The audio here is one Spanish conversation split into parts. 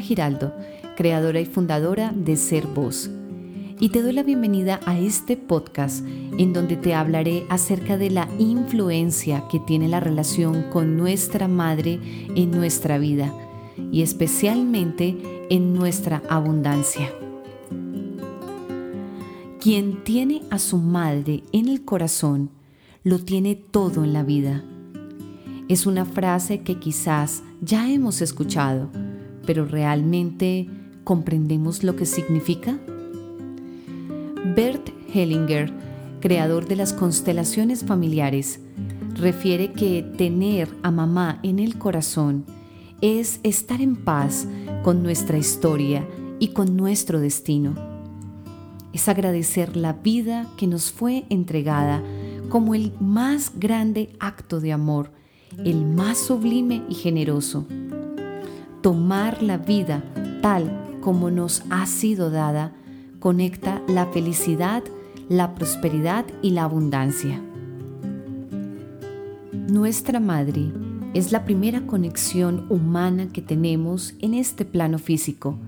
Giraldo, creadora y fundadora de Ser Voz. Y te doy la bienvenida a este podcast en donde te hablaré acerca de la influencia que tiene la relación con nuestra madre en nuestra vida y especialmente en nuestra abundancia. Quien tiene a su madre en el corazón, lo tiene todo en la vida. Es una frase que quizás ya hemos escuchado, pero ¿realmente comprendemos lo que significa? Bert Hellinger, creador de las constelaciones familiares, refiere que tener a mamá en el corazón es estar en paz con nuestra historia y con nuestro destino. Es agradecer la vida que nos fue entregada como el más grande acto de amor, el más sublime y generoso. Tomar la vida tal como nos ha sido dada conecta la felicidad, la prosperidad y la abundancia. Nuestra madre es la primera conexión humana que tenemos en este plano físico.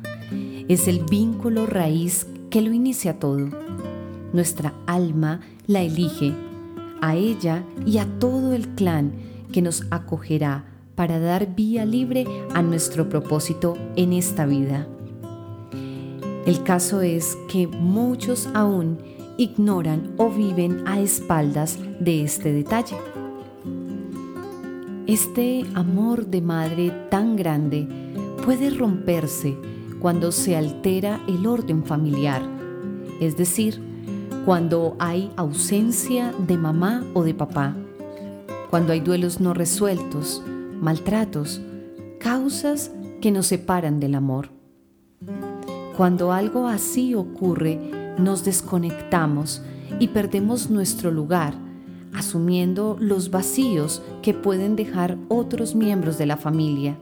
Es el vínculo raíz que lo inicia todo. Nuestra alma la elige a ella y a todo el clan que nos acogerá para dar vía libre a nuestro propósito en esta vida. El caso es que muchos aún ignoran o viven a espaldas de este detalle. Este amor de madre tan grande puede romperse cuando se altera el orden familiar, es decir, cuando hay ausencia de mamá o de papá, cuando hay duelos no resueltos, maltratos, causas que nos separan del amor. Cuando algo así ocurre, nos desconectamos y perdemos nuestro lugar, asumiendo los vacíos que pueden dejar otros miembros de la familia.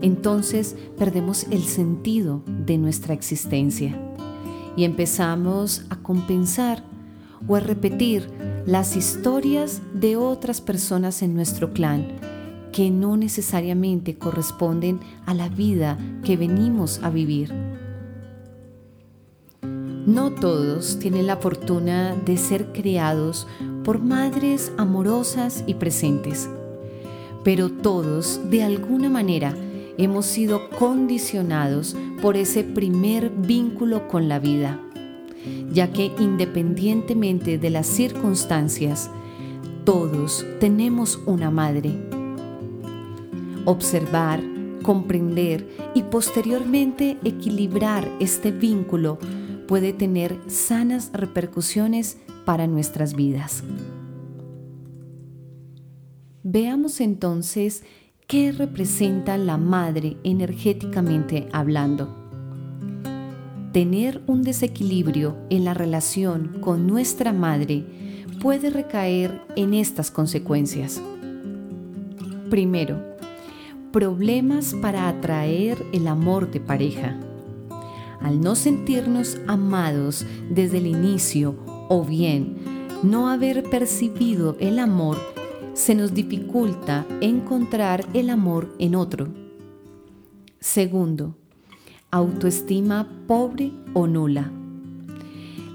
Entonces perdemos el sentido de nuestra existencia y empezamos a compensar o a repetir las historias de otras personas en nuestro clan que no necesariamente corresponden a la vida que venimos a vivir. No todos tienen la fortuna de ser criados por madres amorosas y presentes, pero todos de alguna manera hemos sido condicionados por ese primer vínculo con la vida, ya que independientemente de las circunstancias, todos tenemos una madre. Observar, comprender y posteriormente equilibrar este vínculo puede tener sanas repercusiones para nuestras vidas. Veamos entonces ¿Qué representa la madre energéticamente hablando? Tener un desequilibrio en la relación con nuestra madre puede recaer en estas consecuencias. Primero, problemas para atraer el amor de pareja. Al no sentirnos amados desde el inicio o bien no haber percibido el amor se nos dificulta encontrar el amor en otro. Segundo, autoestima pobre o nula.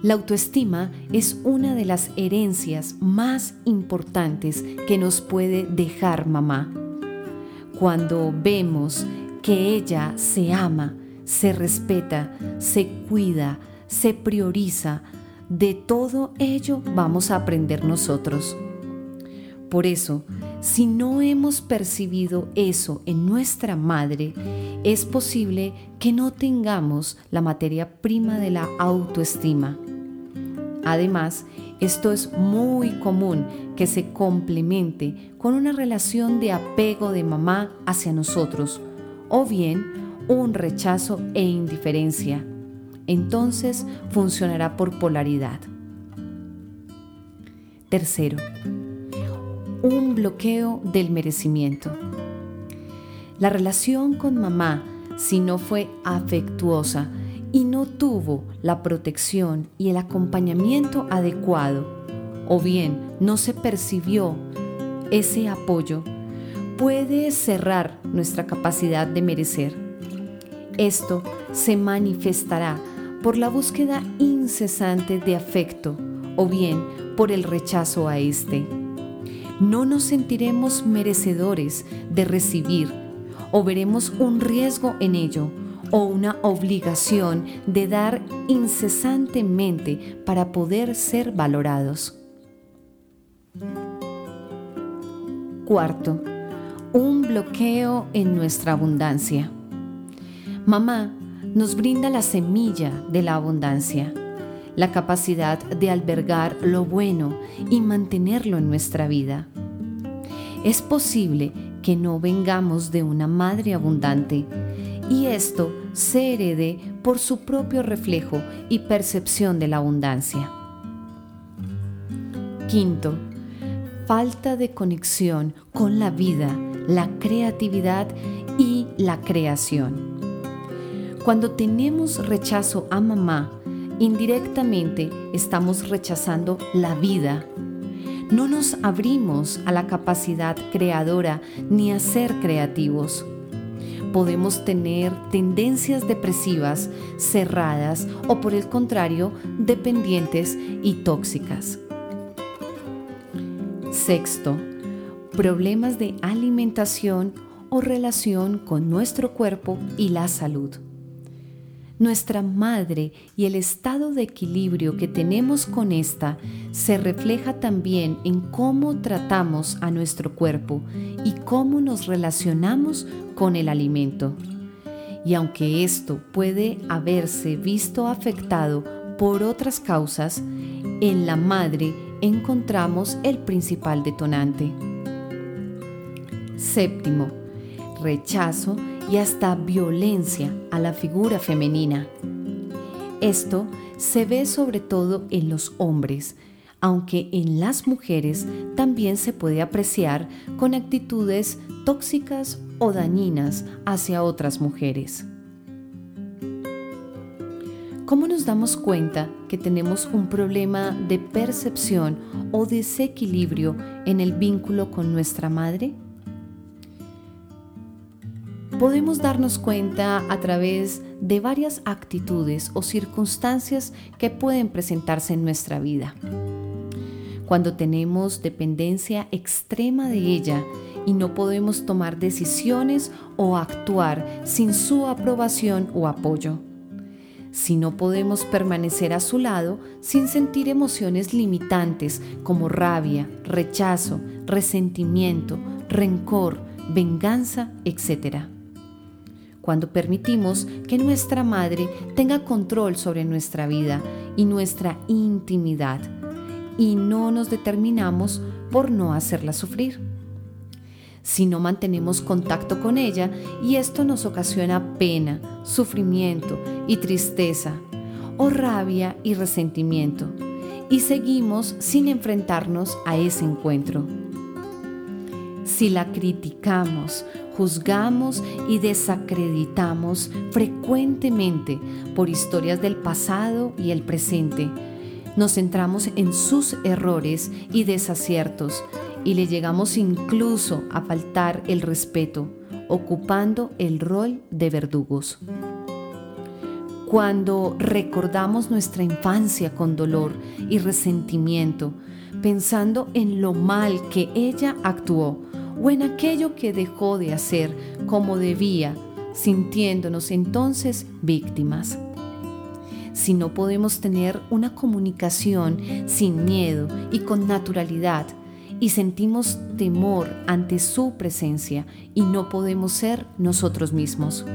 La autoestima es una de las herencias más importantes que nos puede dejar mamá. Cuando vemos que ella se ama, se respeta, se cuida, se prioriza, de todo ello vamos a aprender nosotros. Por eso, si no hemos percibido eso en nuestra madre, es posible que no tengamos la materia prima de la autoestima. Además, esto es muy común que se complemente con una relación de apego de mamá hacia nosotros o bien un rechazo e indiferencia. Entonces funcionará por polaridad. Tercero, un bloqueo del merecimiento. La relación con mamá, si no fue afectuosa y no tuvo la protección y el acompañamiento adecuado, o bien no se percibió ese apoyo, puede cerrar nuestra capacidad de merecer. Esto se manifestará por la búsqueda incesante de afecto o bien por el rechazo a éste. No nos sentiremos merecedores de recibir o veremos un riesgo en ello o una obligación de dar incesantemente para poder ser valorados. Cuarto, un bloqueo en nuestra abundancia. Mamá nos brinda la semilla de la abundancia, la capacidad de albergar lo bueno y mantenerlo en nuestra vida. Es posible que no vengamos de una madre abundante y esto se herede por su propio reflejo y percepción de la abundancia. Quinto, falta de conexión con la vida, la creatividad y la creación. Cuando tenemos rechazo a mamá, indirectamente estamos rechazando la vida. No nos abrimos a la capacidad creadora ni a ser creativos. Podemos tener tendencias depresivas, cerradas o por el contrario, dependientes y tóxicas. Sexto, problemas de alimentación o relación con nuestro cuerpo y la salud. Nuestra madre y el estado de equilibrio que tenemos con esta se refleja también en cómo tratamos a nuestro cuerpo y cómo nos relacionamos con el alimento. Y aunque esto puede haberse visto afectado por otras causas, en la madre encontramos el principal detonante. Séptimo, rechazo y hasta violencia a la figura femenina. Esto se ve sobre todo en los hombres, aunque en las mujeres también se puede apreciar con actitudes tóxicas o dañinas hacia otras mujeres. ¿Cómo nos damos cuenta que tenemos un problema de percepción o desequilibrio en el vínculo con nuestra madre? Podemos darnos cuenta a través de varias actitudes o circunstancias que pueden presentarse en nuestra vida. Cuando tenemos dependencia extrema de ella y no podemos tomar decisiones o actuar sin su aprobación o apoyo si no podemos permanecer a su lado sin sentir emociones limitantes como rabia, rechazo, resentimiento, rencor, venganza, etc. Cuando permitimos que nuestra madre tenga control sobre nuestra vida y nuestra intimidad y no nos determinamos por no hacerla sufrir si no mantenemos contacto con ella y esto nos ocasiona pena, sufrimiento y tristeza, o rabia y resentimiento, y seguimos sin enfrentarnos a ese encuentro. Si la criticamos, juzgamos y desacreditamos frecuentemente por historias del pasado y el presente, nos centramos en sus errores y desaciertos y le llegamos incluso a faltar el respeto, ocupando el rol de verdugos. Cuando recordamos nuestra infancia con dolor y resentimiento, pensando en lo mal que ella actuó o en aquello que dejó de hacer como debía, sintiéndonos entonces víctimas. Si no podemos tener una comunicación sin miedo y con naturalidad, y sentimos temor ante su presencia y no podemos ser nosotros mismos.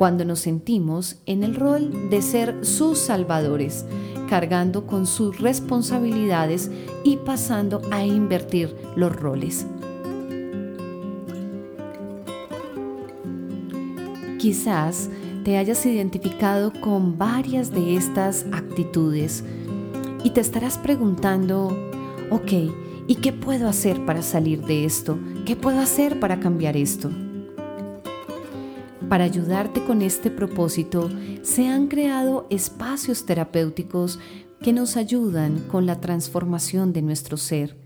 Cuando nos sentimos en el rol de ser sus salvadores, cargando con sus responsabilidades y pasando a invertir los roles. Quizás te hayas identificado con varias de estas actitudes y te estarás preguntando, ok, ¿y qué puedo hacer para salir de esto? ¿Qué puedo hacer para cambiar esto? Para ayudarte con este propósito, se han creado espacios terapéuticos que nos ayudan con la transformación de nuestro ser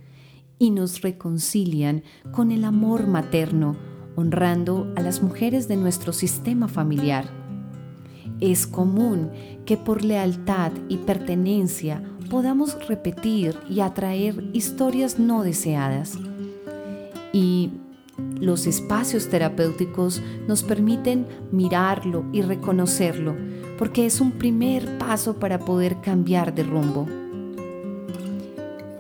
y nos reconcilian con el amor materno honrando a las mujeres de nuestro sistema familiar. Es común que por lealtad y pertenencia podamos repetir y atraer historias no deseadas. Y los espacios terapéuticos nos permiten mirarlo y reconocerlo, porque es un primer paso para poder cambiar de rumbo.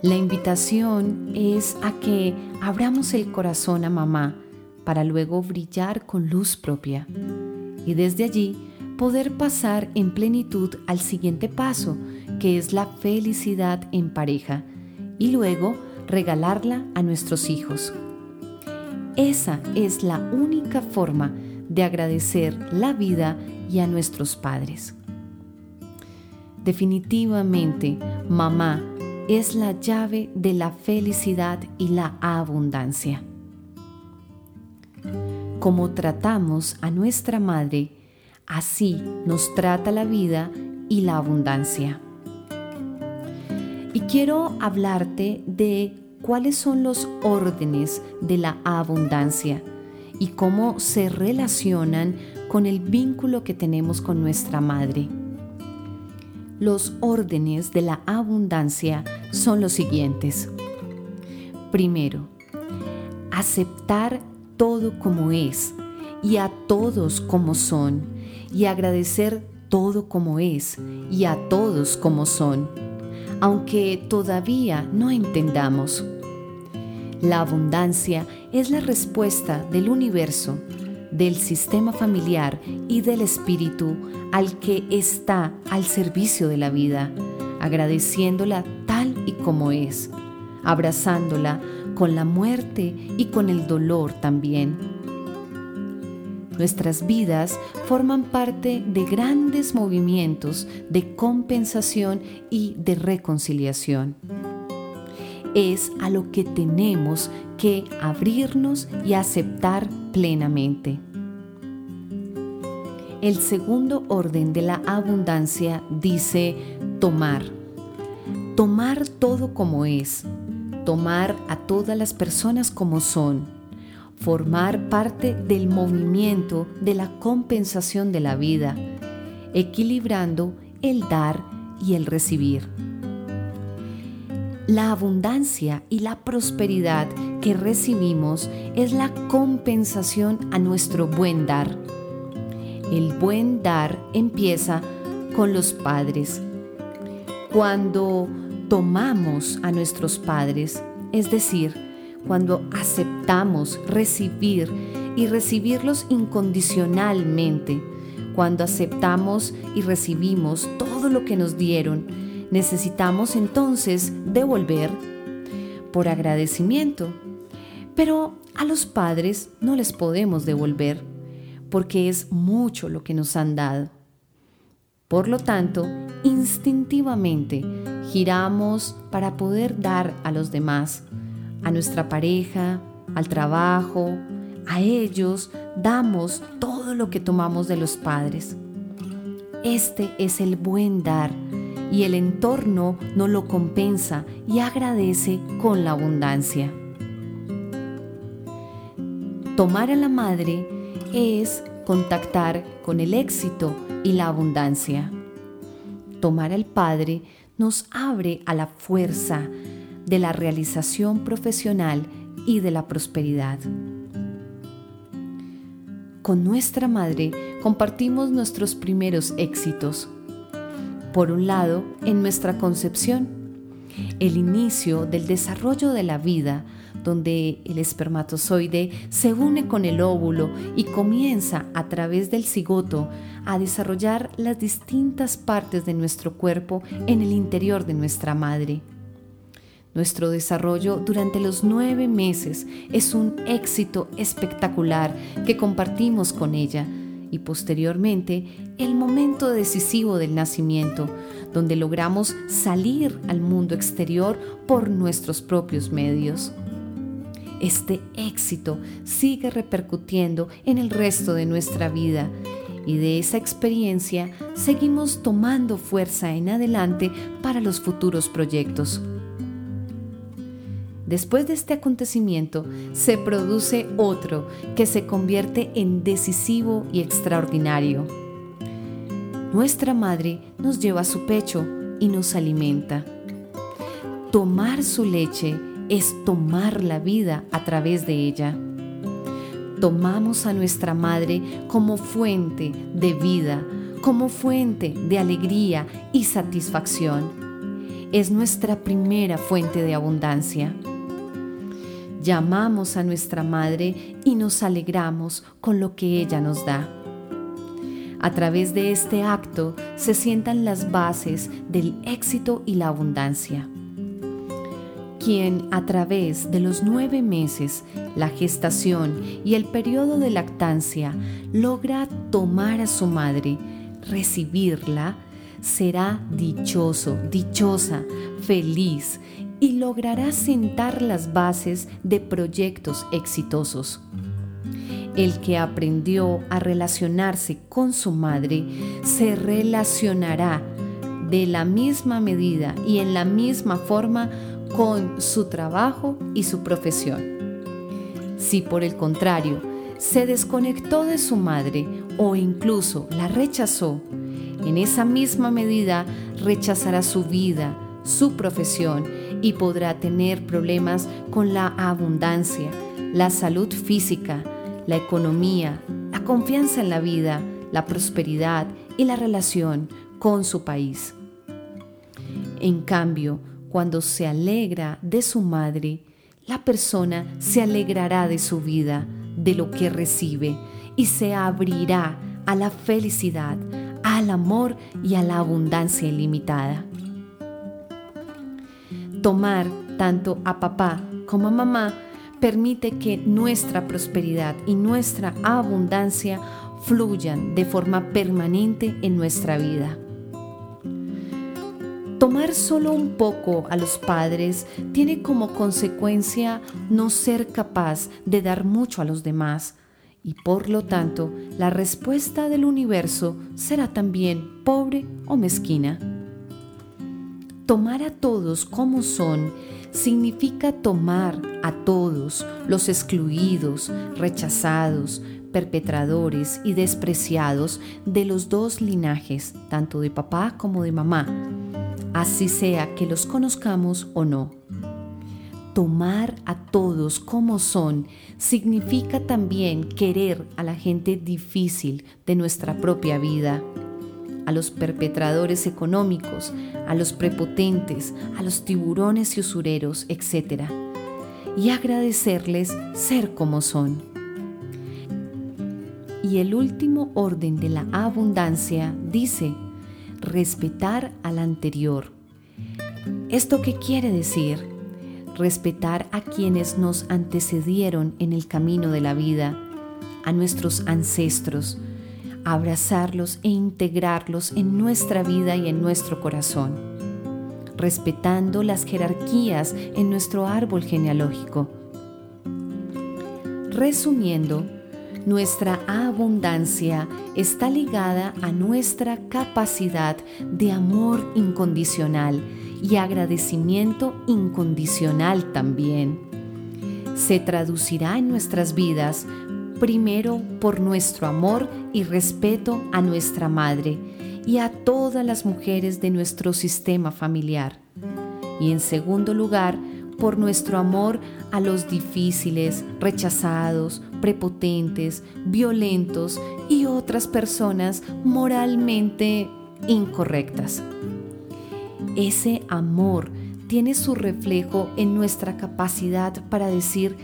La invitación es a que abramos el corazón a mamá para luego brillar con luz propia y desde allí poder pasar en plenitud al siguiente paso, que es la felicidad en pareja, y luego regalarla a nuestros hijos. Esa es la única forma de agradecer la vida y a nuestros padres. Definitivamente, mamá es la llave de la felicidad y la abundancia. Como tratamos a nuestra madre, así nos trata la vida y la abundancia. Y quiero hablarte de cuáles son los órdenes de la abundancia y cómo se relacionan con el vínculo que tenemos con nuestra madre. Los órdenes de la abundancia son los siguientes. Primero, aceptar todo como es y a todos como son y agradecer todo como es y a todos como son, aunque todavía no entendamos. La abundancia es la respuesta del universo, del sistema familiar y del espíritu al que está al servicio de la vida, agradeciéndola tal y como es, abrazándola con la muerte y con el dolor también. Nuestras vidas forman parte de grandes movimientos de compensación y de reconciliación. Es a lo que tenemos que abrirnos y aceptar plenamente. El segundo orden de la abundancia dice tomar. Tomar todo como es, tomar a todas las personas como son, formar parte del movimiento de la compensación de la vida, equilibrando el dar y el recibir. La abundancia y la prosperidad que recibimos es la compensación a nuestro buen dar. El buen dar empieza con los padres. Cuando tomamos a nuestros padres, es decir, cuando aceptamos recibir y recibirlos incondicionalmente, cuando aceptamos y recibimos todo lo que nos dieron, necesitamos entonces devolver por agradecimiento. Pero a los padres no les podemos devolver porque es mucho lo que nos han dado. Por lo tanto, instintivamente giramos para poder dar a los demás, a nuestra pareja, al trabajo, a ellos, damos todo lo que tomamos de los padres. Este es el buen dar y el entorno no lo compensa y agradece con la abundancia. Tomar a la madre es contactar con el éxito y la abundancia. Tomar al Padre nos abre a la fuerza de la realización profesional y de la prosperidad. Con nuestra Madre compartimos nuestros primeros éxitos. Por un lado, en nuestra concepción, el inicio del desarrollo de la vida donde el espermatozoide se une con el óvulo y comienza a través del cigoto a desarrollar las distintas partes de nuestro cuerpo en el interior de nuestra madre. Nuestro desarrollo durante los nueve meses es un éxito espectacular que compartimos con ella y posteriormente el momento decisivo del nacimiento, donde logramos salir al mundo exterior por nuestros propios medios este éxito sigue repercutiendo en el resto de nuestra vida y de esa experiencia seguimos tomando fuerza en adelante para los futuros proyectos. Después de este acontecimiento se produce otro que se convierte en decisivo y extraordinario. Nuestra madre nos lleva a su pecho y nos alimenta. Tomar su leche es tomar la vida a través de ella. Tomamos a nuestra madre como fuente de vida, como fuente de alegría y satisfacción. Es nuestra primera fuente de abundancia. Llamamos a nuestra madre y nos alegramos con lo que ella nos da. A través de este acto se sientan las bases del éxito y la abundancia. Quien a través de los nueve meses, la gestación y el periodo de lactancia logra tomar a su madre, recibirla, será dichoso, dichosa, feliz y logrará sentar las bases de proyectos exitosos. El que aprendió a relacionarse con su madre se relacionará de la misma medida y en la misma forma con su trabajo y su profesión. Si por el contrario se desconectó de su madre o incluso la rechazó, en esa misma medida rechazará su vida, su profesión y podrá tener problemas con la abundancia, la salud física, la economía, la confianza en la vida, la prosperidad y la relación con su país. En cambio, cuando se alegra de su madre, la persona se alegrará de su vida, de lo que recibe, y se abrirá a la felicidad, al amor y a la abundancia ilimitada tomar tanto a papá como a mamá permite que nuestra prosperidad y nuestra abundancia fluyan de forma permanente en nuestra vida. Tomar solo un poco a los padres tiene como consecuencia no ser capaz de dar mucho a los demás y por lo tanto la respuesta del universo será también pobre o mezquina. Tomar a todos como son significa tomar a todos los excluidos, rechazados, perpetradores y despreciados de los dos linajes, tanto de papá como de mamá, así sea que los conozcamos o no. Tomar a todos como son significa también querer a la gente difícil de nuestra propia vida a los perpetradores económicos, a los prepotentes, a los tiburones y usureros, etc. Y agradecerles ser como son. Y el último orden de la abundancia dice, respetar al anterior. ¿Esto qué quiere decir? Respetar a quienes nos antecedieron en el camino de la vida, a nuestros ancestros, abrazarlos e integrarlos en nuestra vida y en nuestro corazón, respetando las jerarquías en nuestro árbol genealógico. Resumiendo, nuestra abundancia está ligada a nuestra capacidad de amor incondicional y agradecimiento incondicional también. Se traducirá en nuestras vidas primero por nuestro amor y respeto a nuestra madre y a todas las mujeres de nuestro sistema familiar. Y en segundo lugar, por nuestro amor a los difíciles, rechazados, prepotentes, violentos y otras personas moralmente incorrectas. Ese amor tiene su reflejo en nuestra capacidad para decir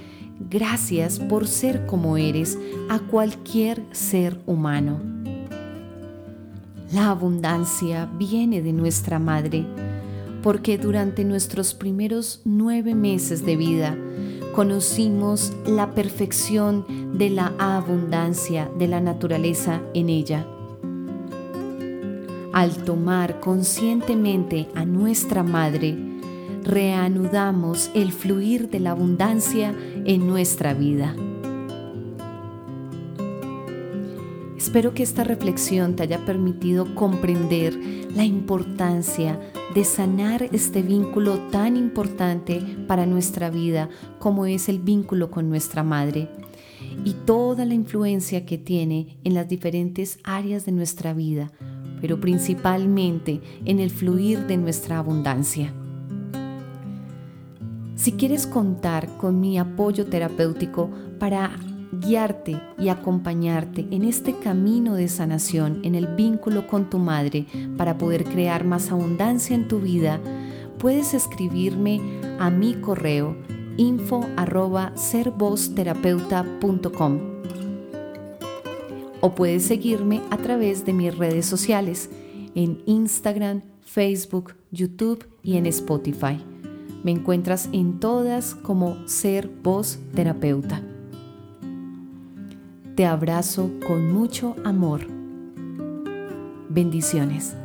Gracias por ser como eres a cualquier ser humano. La abundancia viene de nuestra madre, porque durante nuestros primeros nueve meses de vida conocimos la perfección de la abundancia de la naturaleza en ella. Al tomar conscientemente a nuestra madre, reanudamos el fluir de la abundancia en nuestra vida. Espero que esta reflexión te haya permitido comprender la importancia de sanar este vínculo tan importante para nuestra vida como es el vínculo con nuestra madre y toda la influencia que tiene en las diferentes áreas de nuestra vida, pero principalmente en el fluir de nuestra abundancia. Si quieres contar con mi apoyo terapéutico para guiarte y acompañarte en este camino de sanación, en el vínculo con tu madre, para poder crear más abundancia en tu vida, puedes escribirme a mi correo info arroba o puedes seguirme a través de mis redes sociales en Instagram, Facebook, YouTube y en Spotify. Me encuentras en todas como Ser Voz Terapeuta. Te abrazo con mucho amor. Bendiciones.